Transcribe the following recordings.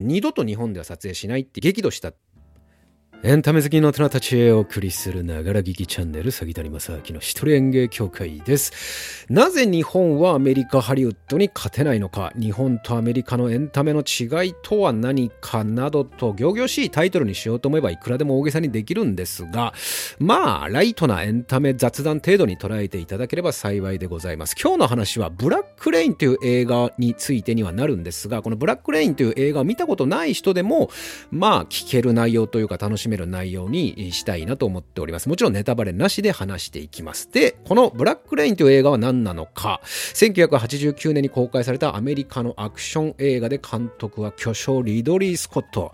二度と日本では撮影しないって激怒したエンタメ好きの大人たちへお送りするながら聞きチャンネル、杉谷正明の一人演芸協会です。なぜ日本はアメリカ、ハリウッドに勝てないのか、日本とアメリカのエンタメの違いとは何かなどと、仰々しいタイトルにしようと思えばいくらでも大げさにできるんですが、まあ、ライトなエンタメ雑談程度に捉えていただければ幸いでございます。今日の話は、ブラックレインという映画についてにはなるんですが、このブラックレインという映画を見たことない人でも、まあ、聞ける内容というか楽しめる内容にしたいなと思っております。もちろんネタバレなしで話していきます。で、このブラックレインという映画は何なのか、1989年に公開されたアメリカのアクション映画で監督は巨匠リドリー・スコット、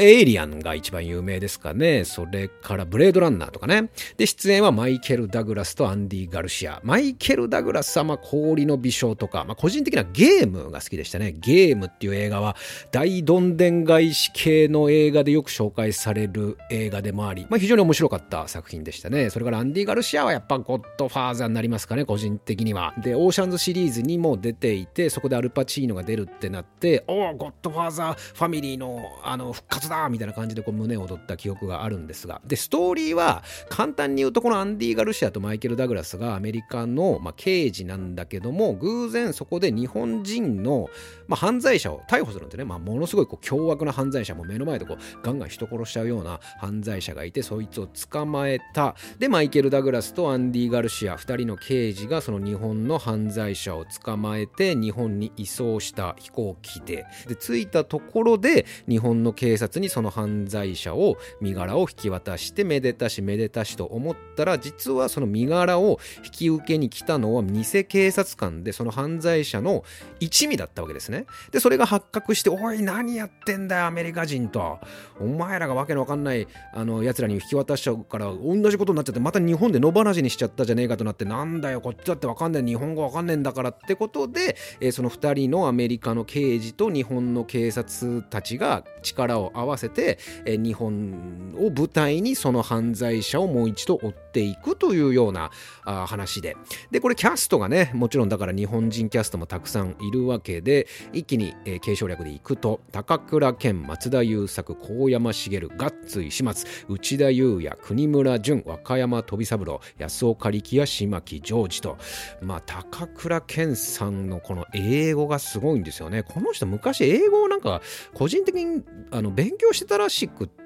エイリアンが一番有名ですかね。それからブレードランナーとかね。で、出演はマイケル・ダグラスとアンディ・ガルシア。マイケル・ダグラスはまあ氷の美少とか、まあ、個人的なゲームが好きでしたね。ゲームっていう映画は大どんでん返し系の映画でよく紹介されるる映画でもあり、まあ、非常に面白かった作品でしたね。それからアンディ・ガルシアはやっぱゴッドファーザーになりますかね、個人的には。で、オーシャンズシリーズにも出ていて、そこでアルパチーノが出るってなって、おお、ゴッドファーザーファミリーのあの復活だみたいな感じでこう胸を躍った記憶があるんですが、で、ストーリーは簡単に言うとこのアンディ・ガルシアとマイケル・ダグラスがアメリカの、まあ、刑事なんだけども、偶然そこで日本人の、まあ、犯罪者を逮捕するんでね。まあ、ものすごいこう凶悪な犯罪者も目の前でこうガンガン人殺しちゃうようなな犯罪者がいて、そいつを捕まえた。でマイケル・ダグラスとアンディ・ガルシア2人の刑事がその日本の犯罪者を捕まえて日本に移送した飛行機で。で着いたところで日本の警察にその犯罪者を身柄を引き渡してめでたしめでたしと思ったら実はその身柄を引き受けに来たのは偽警察官でその犯罪者の一味だったわけですね。でそれが発覚して「おい何やってんだよアメリカ人と。お前らがわけのわかんないあの奴らに引き渡しちゃうから同じことになっちゃってまた日本で野放しにしちゃったじゃねえかとなってなんだよこっちだってわかんない日本語わかんねえんだからってことで、えー、その2人のアメリカの刑事と日本の警察たちが力を合わせて、えー、日本を舞台にその犯罪者をもう一度追ってていくというようなあ話で。でこれキャストがねもちろんだから日本人キャストもたくさんいるわけで一気に、えー、継承略でいくと高倉健松田優作高山茂ガッツ石松内田裕也国村淳和歌山飛三郎安岡力也島木ジョージと。まあ高倉健さんのこの英語がすごいんですよね。この人昔英語をなんか個人的にあの勉強してたらしくって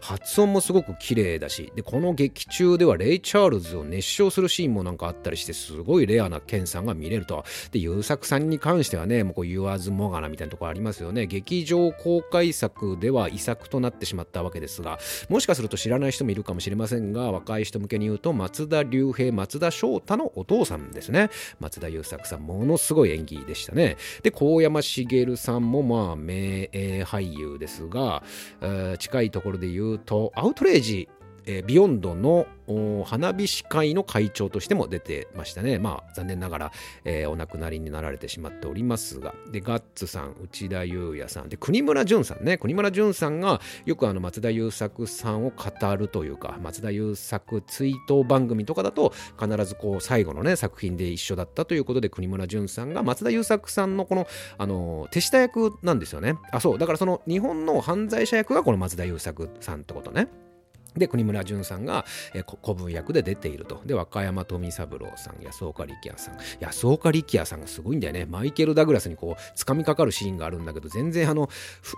発音もすごく綺麗だしでこの劇中ではレイ・チャールズを熱唱するシーンもなんかあったりしてすごいレアな健さんが見れると。で優作さんに関してはねもうこう言わずもがなみたいなところありますよね。劇場公開作では遺作となってしまったわけですがもしかすると知らない人もいるかもしれませんが若い人向けに言うと松田龍平松田翔太のお父さんですね。松田優作さんものすごい演技でしたね。で高山茂さんもまあ名俳優ですが、えー、近いところで言うとアウトレイジえー、ビヨンドの花火師会の会長としても出てましたね。まあ残念ながら、えー、お亡くなりになられてしまっておりますが。で、ガッツさん、内田裕也さん、で、国村淳さんね。国村淳さんがよくあの松田優作さんを語るというか、松田優作追悼番組とかだと必ずこう最後のね、作品で一緒だったということで国村淳さんが松田優作さんのこの、あの、手下役なんですよね。あ、そう。だからその日本の犯罪者役がこの松田優作さんってことね。で国村淳さんが、えー、古文役で出ていると。で和歌山富三郎さん安岡力也さん。安岡力也さんがすごいんだよね。マイケル・ダグラスにこう掴みかかるシーンがあるんだけど全然あの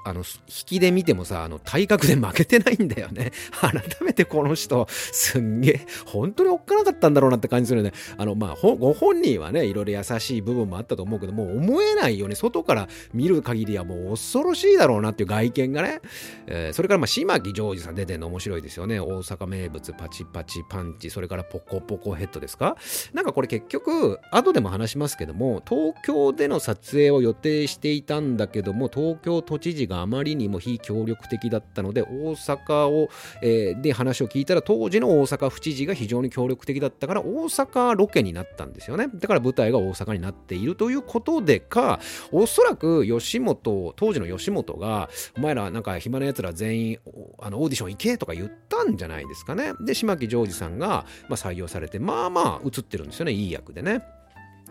あの引きで見てもさあの体格で負けてないんだよね。改めてこの人すんげえ本当におっかなかったんだろうなって感じするよね。あのまあご本人はねいろいろ優しい部分もあったと思うけどもう思えないよね。外から見る限りはもう恐ろしいだろうなっていう外見がね、えー、それからまあ島木ジョージさん出てるの面白いですよね。ね、大阪名物パチパチパンチ、それからポコポコヘッドですか？なんかこれ結局、後でも話しますけども、東京での撮影を予定していたんだけども、東京都知事があまりにも非協力的だったので、大阪を、えー、で話を聞いたら、当時の大阪府知事が非常に協力的だったから、大阪ロケになったんですよね。だから舞台が大阪になっているということでか、おそらく吉本、当時の吉本が、お前らなんか暇な奴ら全員あのオーディション行けとか言ったんじゃないですかね。で、島木ジョージさんが、まあ、採用されて、まあまあ映ってるんですよね、いい役でね。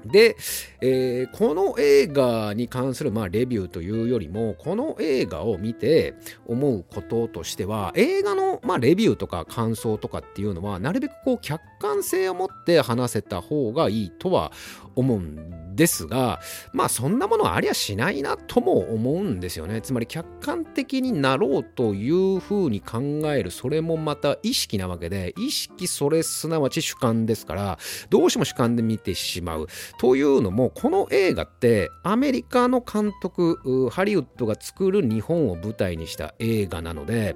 で、えー、この映画に関する、まあ、レビューというよりもこの映画を見て思うこととしては映画の、まあ、レビューとか感想とかっていうのはなるべくこう客観性を持って話せた方がいいとは思うんですがまあそんなものありゃしないなとも思うんですよね。つまり客観的になろうというふうに考えるそれもまた意識なわけで意識それすなわち主観ですからどうしても主観で見てしまう。というのもこの映画ってアメリカの監督ハリウッドが作る日本を舞台にした映画なので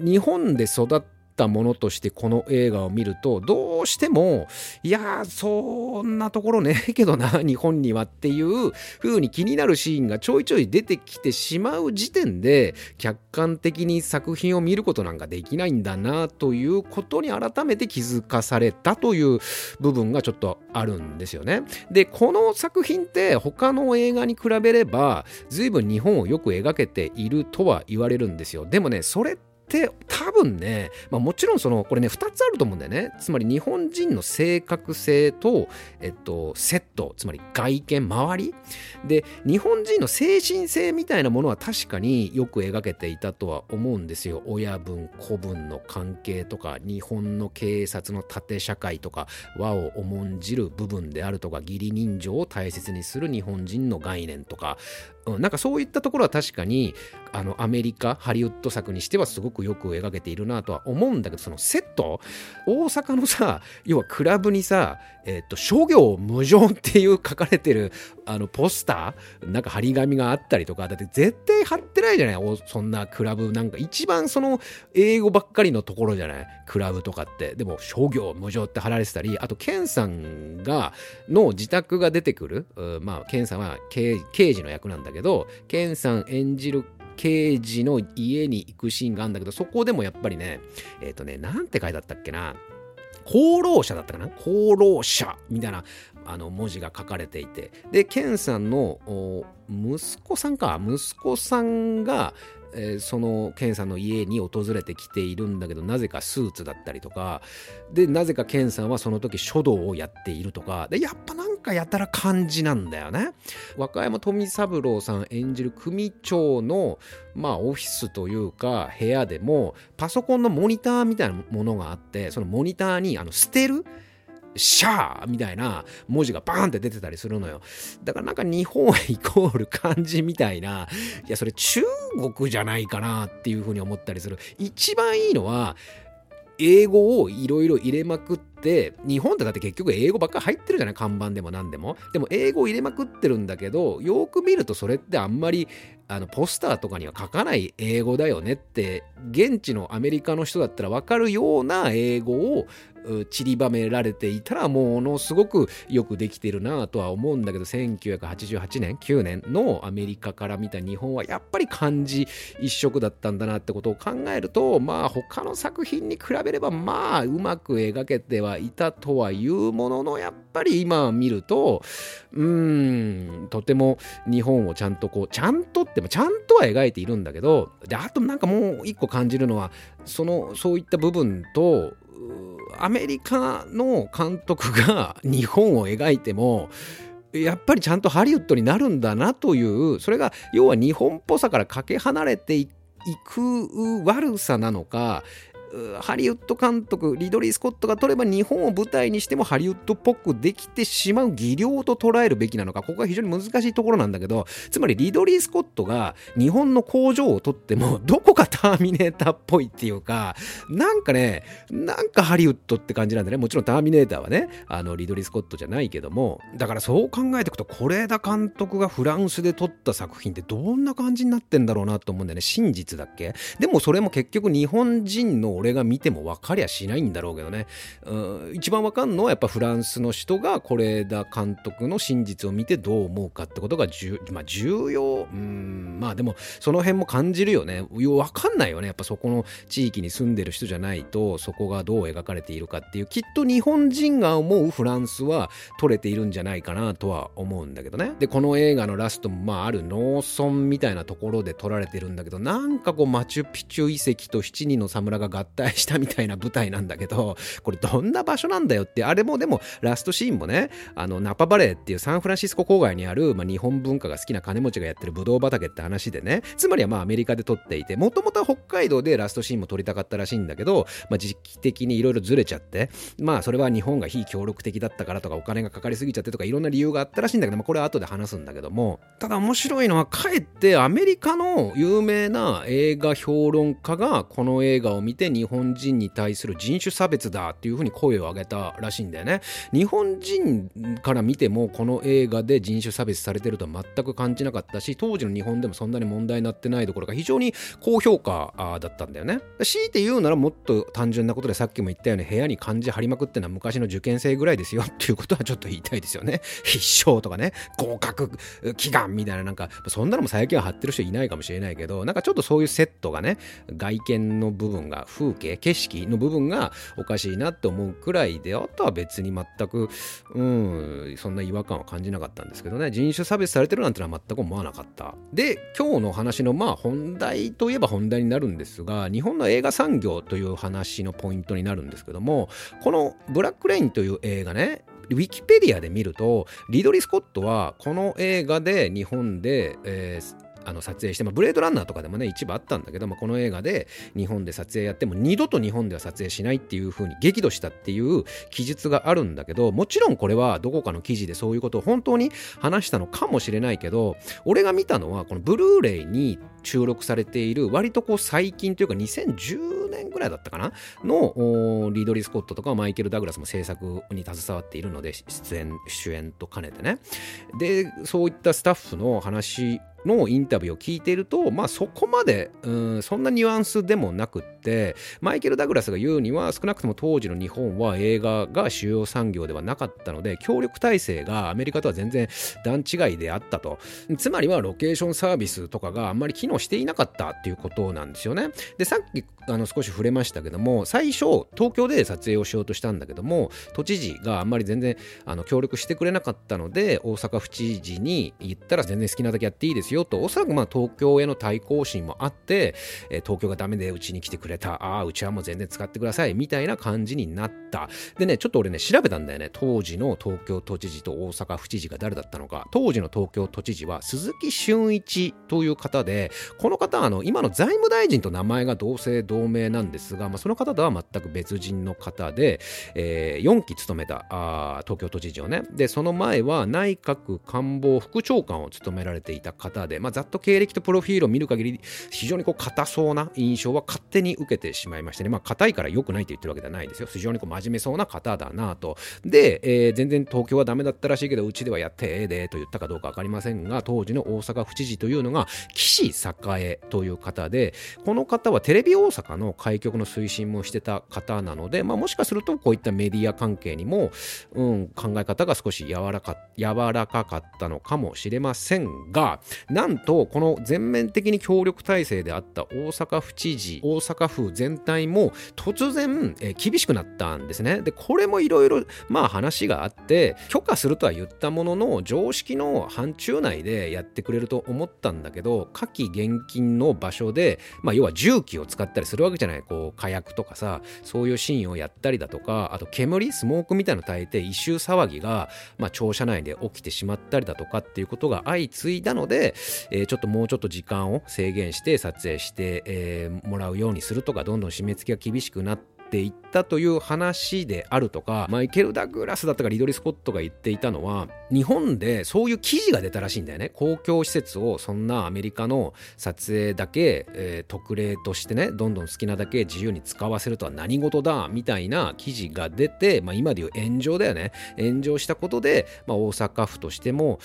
日本で育ったったものとしてこの映画を見るとどうしてもいやそんなところねえ けどな日本にはっていう風に気になるシーンがちょいちょい出てきてしまう時点で客観的に作品を見ることなんかできないんだなということに改めて気づかされたという部分がちょっとあるんですよね。でこの作品って他の映画に比べれば随分日本をよく描けているとは言われるんですよ。でもねそれってって多分ね、まあ、もちろんそのこれね2つあると思うんだよね。つまり日本人の正確性と、えっと、セットつまり外見周り。で日本人の精神性みたいなものは確かによく描けていたとは思うんですよ。親分子分の関係とか日本の警察の縦社会とか和を重んじる部分であるとか義理人情を大切にする日本人の概念とか。うん、なんかそういったところは確かにあのアメリカハリウッド作にしてはすごくよく描けているなとは思うんだけどそのセット大阪のさ要はクラブにさ、えー、と諸行無常っていう書かれてるあのポスターなんか張り紙があったりとかだって絶対貼ってないじゃないそんなクラブなんか。一番その英語ばっかりのところじゃないクラブとかって。でも諸行無常って貼られてたりあとケンさんがの自宅が出てくる。まあケンさんは刑事の役なんだけどけど、ケンさん演じる刑事の家に行くシーンがあるんだけど、そこでもやっぱりね、えっ、ー、とね、なんて書いてあったっけな。功労者だったかな？功労者みたいなあの文字が書かれていてでケンさんの息子さんか息子さんがえー、そのケンさんの家に訪れてきているんだけどなぜかスーツだったりとかでなぜかケンさんはその時書道をやっているとか。でやっぱなんかやたら感じなんだよね。和歌山富三郎さん演じる組長のまあオフィスというか部屋でもパソコンのモニターみたいなものがあってそのモニターにあの捨てるシャーみたいな文字がバーンって出てたりするのよ。だからなんか日本イコール漢字みたいな、いやそれ中国じゃないかなっていうふうに思ったりする。一番いいのは、英語をいろいろ入れまくって、日本ってだって結局英語ばっかり入ってるじゃない看板でも何でも。でも英語を入れまくってるんだけど、よく見るとそれってあんまりあのポスターとかには書かない英語だよねって現地のアメリカの人だったら分かるような英語を散りばめられていたらものすごくよくできてるなとは思うんだけど1988年9年のアメリカから見た日本はやっぱり漢字一色だったんだなってことを考えるとまあ他の作品に比べればまあうまく描けてはいたとはいうもののやっぱり今見るとうーんとても日本をちゃんとこうちゃんとってもちゃんとは描いているんだけどであとなんかもう一個感じるのはそのそういった部分とアメリカの監督が 日本を描いてもやっぱりちゃんとハリウッドになるんだなというそれが要は日本っぽさからかけ離れていく悪さなのかハリウッド監督リドリー・スコットが撮れば日本を舞台にしてもハリウッドっぽくできてしまう技量と捉えるべきなのかここが非常に難しいところなんだけどつまりリドリー・スコットが日本の工場を撮ってもどこかターミネーターっぽいっていうかなんかねなんかハリウッドって感じなんだね。もちろんターミネーターはねあのリドリー・スコットじゃないけどもだからそう考えていくと是枝監督がフランスで撮った作品ってどんな感じになってんだろうなと思うんだよね。真実だっけ？でもそれも結局日本人の俺が見ても分かりゃしないんだろうけどね、うん、一番分かんのはやっぱフランスの人が是枝監督の真実を見てどう思うかってことが重,、まあ、重要。うんまあでもその辺も感じるよね。分かんないよね。やっぱそこの地域に住んでる人じゃないとそこがどう描かれているかっていう。きっと日本人が思うフランスは撮れているんじゃないかなとは思うんだけどね。でこの映画のラストもまあある農村みたいなところで撮られてるんだけどなんかこうマチュピチュ遺跡と七人の侍が合退したみたいな舞台なんだけど、これどんな場所なんだよって、あれもでもラストシーンもね、あの、ナパバレーっていうサンフランシスコ郊外にある、まあ、日本文化が好きな金持ちがやってるブドウ畑って話でね、つまりはまあアメリカで撮っていて、もともとは北海道でラストシーンも撮りたかったらしいんだけど、まあ、時期的にいろいろずれちゃって、まあそれは日本が非協力的だったからとかお金がかかりすぎちゃってとかいろんな理由があったらしいんだけど、まあ、これは後で話すんだけども、ただ面白いのはかえってアメリカの有名な映画評論家がこの映画を見て日日本人に対する人種差別だっていうふうに声を上げたらしいんだよね。日本人から見てもこの映画で人種差別されてるとは全く感じなかったし当時の日本でもそんなに問題になってないどころか非常に高評価だったんだよね。強いて言うならもっと単純なことでさっきも言ったように部屋に漢字貼りまくってのは昔の受験生ぐらいですよっていうことはちょっと言いたいですよね。必勝とかね合格祈願みたいななんかそんなのも最近は貼ってる人いないかもしれないけどなんかちょっとそういうセットがね外見の部分が風景景色の部分がおかしいなって思うくらいであとは別に全くうんそんな違和感は感じなかったんですけどね。人種差別されてるなんてのは全く思わなかった。で今日の話のまあ本題といえば本題になるんですが日本の映画産業という話のポイントになるんですけどもこの「ブラック・レイン」という映画ねウィキペディアで見るとリドリー・スコットはこの映画で日本で、えーあの撮影して、まあ、ブレードランナーとかでもね一部あったんだけど、まあ、この映画で日本で撮影やっても二度と日本では撮影しないっていう風に激怒したっていう記述があるんだけどもちろんこれはどこかの記事でそういうことを本当に話したのかもしれないけど俺が見たのはこのブルーレイに収録されている割とこう最近というか2010年ぐらいだったかな？のリードリー・スコットとかマイケル・ダグラスも制作に携わっているので出演主演と兼ねてね。でそういったスタッフの話のインタビューを聞いていると、まあ、そこまでうんそんなニュアンスでもなくってマイケル・ダグラスが言うには少なくとも当時の日本は映画が主要産業ではなかったので協力体制がアメリカとは全然段違いであったと。つまりはロケーションサービスとかがあんまり機能していなかったっていうことなんですよね。でさっきあの少し触れましたけども最初東京で撮影をしようとしたんだけども都知事があんまり全然あの協力してくれなかったので大阪府知事に言ったら全然好きなだけやっていいですよと。おそらくまあ東京への対抗心もあって、え東京がダメでうちに来てくれた。ああうちはもう全然使ってください。みたいな感じになった。でねちょっと俺ね調べたんだよね。当時の東京都知事と大阪府知事が誰だったのか。当時の東京都知事は鈴木俊一という方でこの方はあの今の財務大臣と名前が同姓同名なんですが、まあ、その方とは全く別人の方で、えー、4期務めたあ東京都知事をね。でその前は内閣官房副長官を務められていた方で、まあ、ざっと経歴とプロフィールを見る限り非常にこう硬そうな印象は勝手に受けてしまいましてね。まあ硬いから良くないと言ってるわけではないですよ。非常にこう真面目そうな方だなと。で、えー、全然東京はダメだったらしいけどうちではやってええでと言ったかどうか分かりませんが当時の大阪府知事というのが岸栄という方でこの方はテレビ大阪の開局の推進もしてた方なので、まあ、もしかするとこういったメディア関係にも、うん、考え方が少し柔らか柔らかかったのかもしれませんがなんとこの全面的に協力体制であった大阪府知事大阪府全体も突然、え、厳しくなったんですね。でこれもいろいろまあ話があって許可するとは言ったものの常識の範疇内でやってくれると思ったんだけど火器厳禁の場所で、まあ、要は重機を使ったりするわけじゃない。こう火薬とかさそういうシーンをやったりだとかあと煙スモークみたいなの耐えて異臭騒ぎが、まあ、庁舎内で起きてしまったりだとかっていうことが相次いだので、えー、ちょっともうちょっと時間を制限して撮影して、えー、もらうようにするとかどんどん締め付けが厳しくなってていったという話であるとかマイケル・ダグラスだったかリドリー・スコットが言っていたのは日本でそういう記事が出たらしいんだよね。公共施設をそんなアメリカの撮影だけ、えー、特例としてねどんどん好きなだけ自由に使わせるとは何事だみたいな記事が出て、まあ、今でいう炎上だよね。炎上したことで、まあ、大阪府としても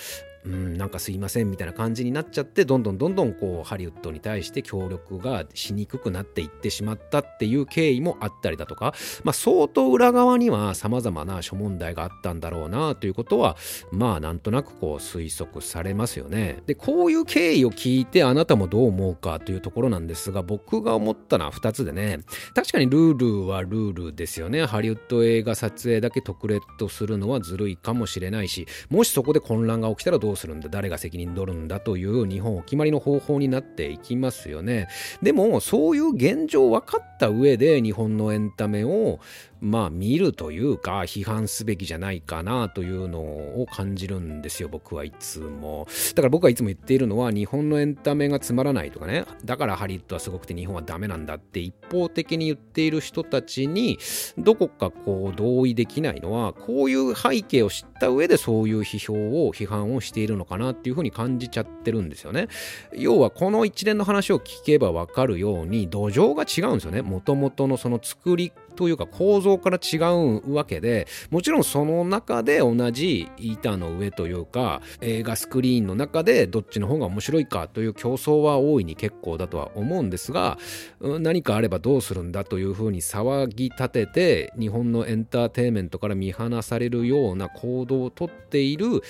うん、なんかすいませんみたいな感じになっちゃってどんどんどんどんこうハリウッドに対して協力がしにくくなっていってしまったっていう経緯もあったりだとか、まあ、相当裏側には様々な諸問題があったんだろうなということはまあなんとなくこう推測されますよね。でこういう経緯を聞いてあなたもどう思うかというところなんですが僕が思ったのは2つでね確かにルールはルールですよねハリウッド映画撮影だけ特例とするのはずるいかもしれないしもしそこで混乱が起きたらどううするんだ誰が責任取るんだという日本お決まりの方法になっていきますよね。でもそういう現状分かった上で日本のエンタメをまあ見るというか批判すべきじゃないかなというのを感じるんですよ僕はいつも。だから僕はいつも言っているのは日本のエンタメがつまらないとかね。だからハリウッドはすごくて日本はダメなんだって一方的に言っている人たちにどこかこう同意できないのはこういう背景を知った上でそういう批評を批判をしているのかなっていうふうに感じちゃってるんですよね。要はこの一連の話を聞けばわかるように土壌が違うんですよね。もともとのその作りというか構造から違うわけでもちろんその中で同じ板の上というか映画スクリーンの中でどっちの方が面白いかという競争は大いに結構だとは思うんですが何かあればどうするんだというふうに騒ぎ立てて日本のエンターテインメントから見放されるような行動をとっている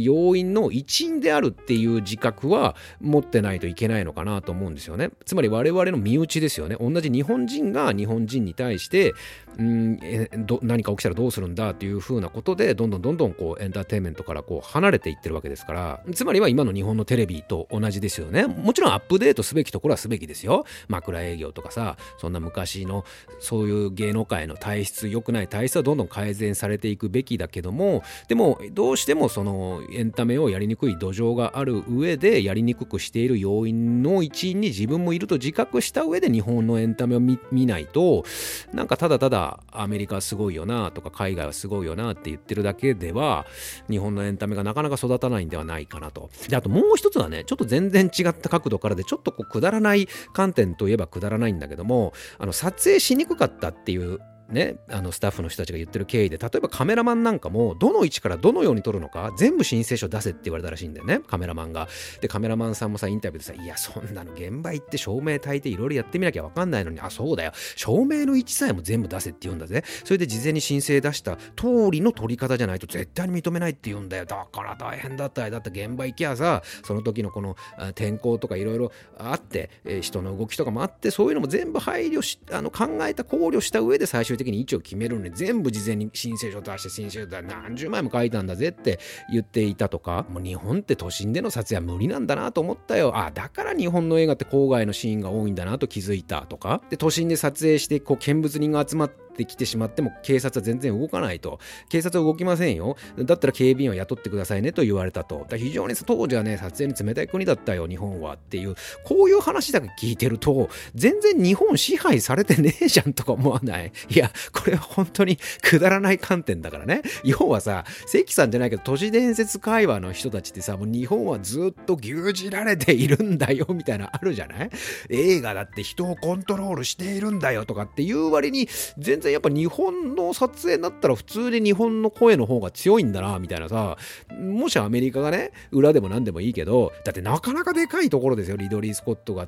要因の一員であるっていう自覚は持ってないといけないのかなと思うんですよね。つまり我々の身内ですよね。同じ日本人が日本人に対してうんえど何か起きたらどうするんだっていう風なことでどんどんどんどんこうエンターテインメントからこう離れていってるわけですから。つまりは今の日本のテレビと同じですよね。もちろんアップデートすべきところはすべきですよ。枕営業とかさそんな昔のそういう芸能界の体質良くない体質はどんどん改善されていくべきだけどもでもどうしてもそのエンタメをやりにくい土壌がある上でやりにくくしている要因の一員に自分もいると自覚した上で日本のエンタメを見ないとなんかただただアメリカすごいよなとか海外はすごいよなって言ってるだけでは日本のエンタメがなかなか育たないんではないかなと。であともう一つはねちょっと全然違った角度からでちょっとこうくだらない観点といえばくだらないんだけどもあの撮影しにくかったっていうね、あのスタッフの人たちが言ってる経緯で例えばカメラマンなんかもどの位置からどのように撮るのか全部申請書出せって言われたらしいんだよねカメラマンが。でカメラマンさんもさインタビューでさいやそんなの現場行って照明焚いていろいろやってみなきゃ分かんないのにあそうだよ。照明の位置さえも全部出せって言うんだぜ。それで事前に申請出した通りの撮り方じゃないと絶対に認めないって言うんだよ。だから大変だったよ。だって現場行きゃさその時のこの天候とかいろいろあって、人の動きとかもあってそういうのも全部配慮しあの考えた考慮した上で最終終的に位置を決めるのに、全部事前に申請書出して申請書出何十枚も書いたんだぜって言っていたとか、もう日本って都心での撮影は無理なんだなと思ったよ。あ、だから日本の映画って郊外のシーンが多いんだなと気づいたとか、で、都心で撮影して、こう、見物人が集まって、ってきてしまっても警察は全然動かないと。警察は動きませんよ。だったら警備員を雇ってくださいねと言われたと。だ非常に当時はね、撮影に冷たい国だったよ、日本はっていう、こういう話だけ聞いてると、全然日本支配されてねえじゃんとか思わない？いや、これは本当に くだらない観点だからね。要はさ、関さんじゃないけど、都市伝説会話の人たちってさ、もう日本はずっと牛耳られているんだよ、みたいなあるじゃない？映画だって人をコントロールしているんだよとかっていう割に、全然やっぱ日本の撮影になったら普通に日本の声の方が強いんだな、みたいなさ、もしアメリカがね、裏でも何でもいいけど、だってなかなかでかいところですよ、リドリー・スコットが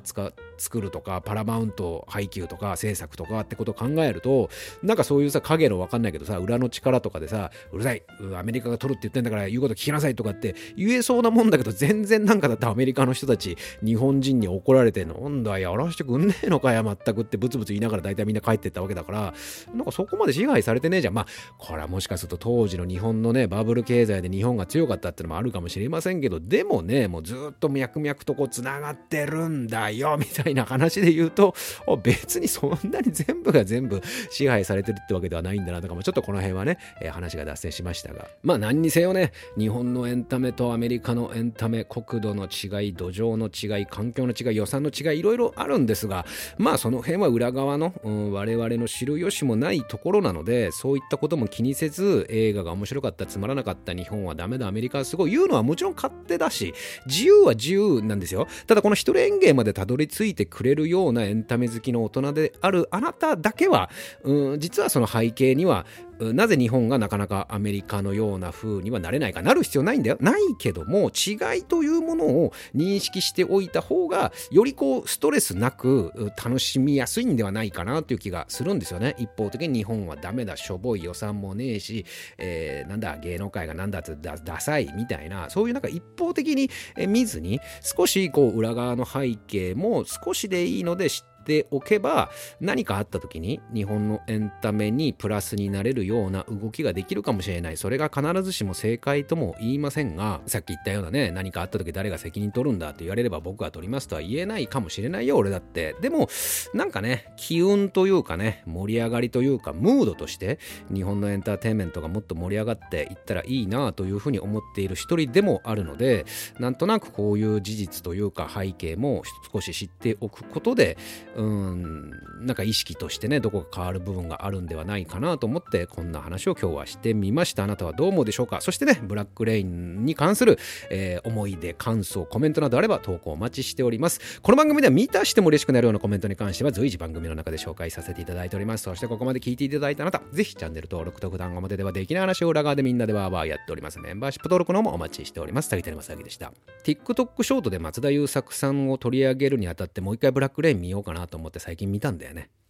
作るとか、パラマウント配給とか制作とかってことを考えると、なんかそういうさ、影のわかんないけどさ、裏の力とかでさ、うるさい、アメリカが取るって言ってんだから言うこと聞きなさいとかって言えそうなもんだけど、全然なんかだってアメリカの人たち、日本人に怒られて、なんだ、やらしてくんねえのかや、まったくってブツブツ言いながら大体みんな帰ってったわけだから、なんかそこまで支配されてねえじゃん。まあ、これはもしかすると当時の日本のね、バブル経済で日本が強かったってのもあるかもしれませんけど、でもね、もうずっと脈々とこう繋がってるんだよ、みたいな話で言うと、別にそんなに全部が全部支配されてるってわけではないんだなとかも、ちょっとこの辺はね、えー、話が脱線しましたが。まあ何にせよね、日本のエンタメとアメリカのエンタメ、国土の違い、土壌の違い、環境の違い、予算の違い、いろいろあるんですが、まあその辺は裏側の、うん、我々の知る由もないところなので、そういったことも気にせず、映画が面白かった、つまらなかった、日本はダメだ、アメリカはすごい言うのはもちろん勝手だし、自由は自由なんですよ。ただこの一人演芸までたどり着いてくれるようなエンタメ好きの大人であるあなただけは、うん、実はその背景にはなぜ日本がなかなかアメリカのような風にはなれないかなる必要ないんだよ。ないけども違いというものを認識しておいた方がよりこうストレスなく楽しみやすいんではないかなという気がするんですよね。一方的に日本はダメだしょぼい予算もねえし、えー、なんだ芸能界がなんだってダダサいみたいなそういうなんか一方的に見ずに少しこう裏側の背景も少しでいいので知ってておけば何かあった時に日本のエンタメにプラスになれるような動きができるかもしれない。それが必ずしも正解とも言いませんがさっき言ったようなね何かあった時誰が責任取るんだって言われれば僕が取りますとは言えないかもしれないよ俺だって。でもなんかね機運というかね盛り上がりというかムードとして日本のエンターテインメントがもっと盛り上がっていったらいいなというふうに思っている一人でもあるのでなんとなくこういう事実というか背景も少し知っておくことでうんなんか意識としてねどこか変わる部分があるんではないかなと思ってこんな話を今日はしてみましたあなたはどう思うでしょうか？そしてねブラックレインに関する、えー、思い出感想コメントなどあれば投稿お待ちしておりますこの番組では見たしても嬉しくなるようなコメントに関しては随時番組の中で紹介させていただいておりますそしてここまで聞いていただいたあなたぜひチャンネル登録と普段表ではできない話を裏側でみんなでワーワーやっておりますメンバーシップ登録の方もお待ちしております。竹谷正明でした。TikTok ショートで松田優作さんを取り上げるにあたってもう一回ブラックレイン見ようかななと思って最近見たんだよね。